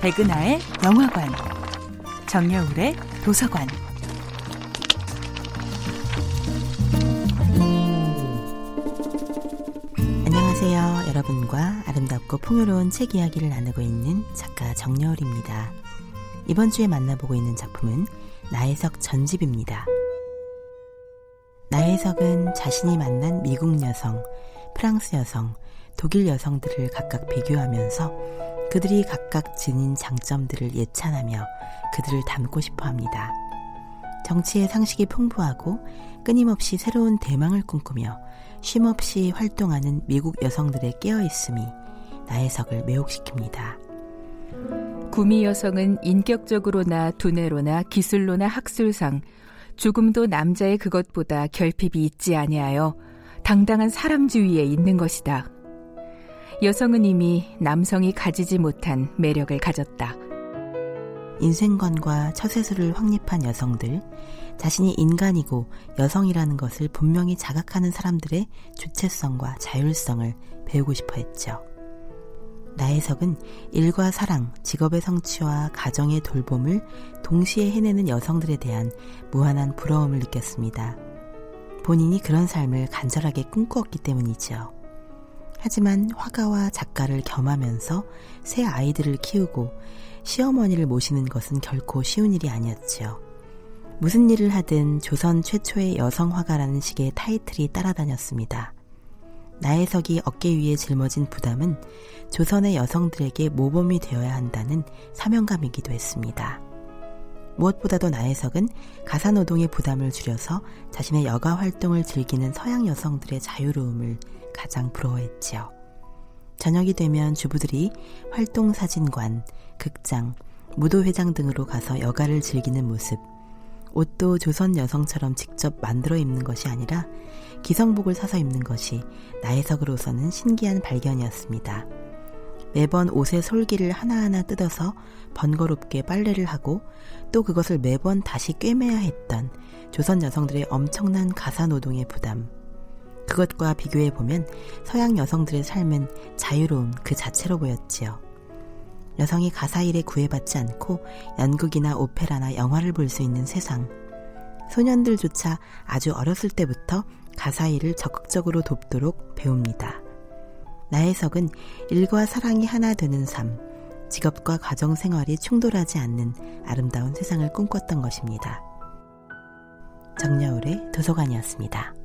백은하의 영화관, 정여울의 도서관. 안녕하세요. 여러분과 아름답고 풍요로운 책 이야기를 나누고 있는 작가 정여울입니다. 이번 주에 만나보고 있는 작품은 나혜석 전집입니다. 나혜석은 자신이 만난 미국 여성, 프랑스 여성, 독일 여성들을 각각 비교하면서 그들이 각각 지닌 장점들을 예찬하며 그들을 닮고 싶어 합니다. 정치의 상식이 풍부하고 끊임없이 새로운 대망을 꿈꾸며 쉼없이 활동하는 미국 여성들의 깨어있음이 나혜석을 매혹시킵니다. 구미 여성은 인격적으로나 두뇌로나 기술로나 학술상 조금도 남자의 그것보다 결핍이 있지 아니하여 당당한 사람주위에 있는 것이다. 여성은 이미 남성이 가지지 못한 매력을 가졌다. 인생관과 처세술을 확립한 여성들, 자신이 인간이고 여성이라는 것을 분명히 자각하는 사람들의 주체성과 자율성을 배우고 싶어 했죠. 나혜석은 일과 사랑, 직업의 성취와 가정의 돌봄을 동시에 해내는 여성들에 대한 무한한 부러움을 느꼈습니다. 본인이 그런 삶을 간절하게 꿈꾸었기 때문이죠. 하지만 화가와 작가를 겸하면서 새 아이들을 키우고 시어머니를 모시는 것은 결코 쉬운 일이 아니었지요. 무슨 일을 하든 조선 최초의 여성 화가라는 식의 타이틀이 따라다녔습니다. 나혜석이 어깨 위에 짊어진 부담은 조선의 여성들에게 모범이 되어야 한다는 사명감이기도 했습니다. 무엇보다도 나혜석은 가사 노동의 부담을 줄여서 자신의 여가 활동을 즐기는 서양 여성들의 자유로움을 가장 부러워했지요. 저녁이 되면 주부들이 활동 사진관, 극장, 무도회장 등으로 가서 여가를 즐기는 모습, 옷도 조선 여성처럼 직접 만들어 입는 것이 아니라 기성복을 사서 입는 것이 나혜석으로서는 신기한 발견이었습니다. 매번 옷의 솔기를 하나하나 뜯어서 번거롭게 빨래를 하고 또 그것을 매번 다시 꿰매야 했던 조선 여성들의 엄청난 가사 노동의 부담. 그것과 비교해 보면 서양 여성들의 삶은 자유로움 그 자체로 보였지요. 여성이 가사 일에 구애받지 않고 연극이나 오페라나 영화를 볼 수 있는 세상. 소년들조차 아주 어렸을 때부터 가사 일을 적극적으로 돕도록 배웁니다. 나혜석은 일과 사랑이 하나 되는 삶, 직업과 가정 생활이 충돌하지 않는 아름다운 세상을 꿈꿨던 것입니다. 정여울의 도서관이었습니다.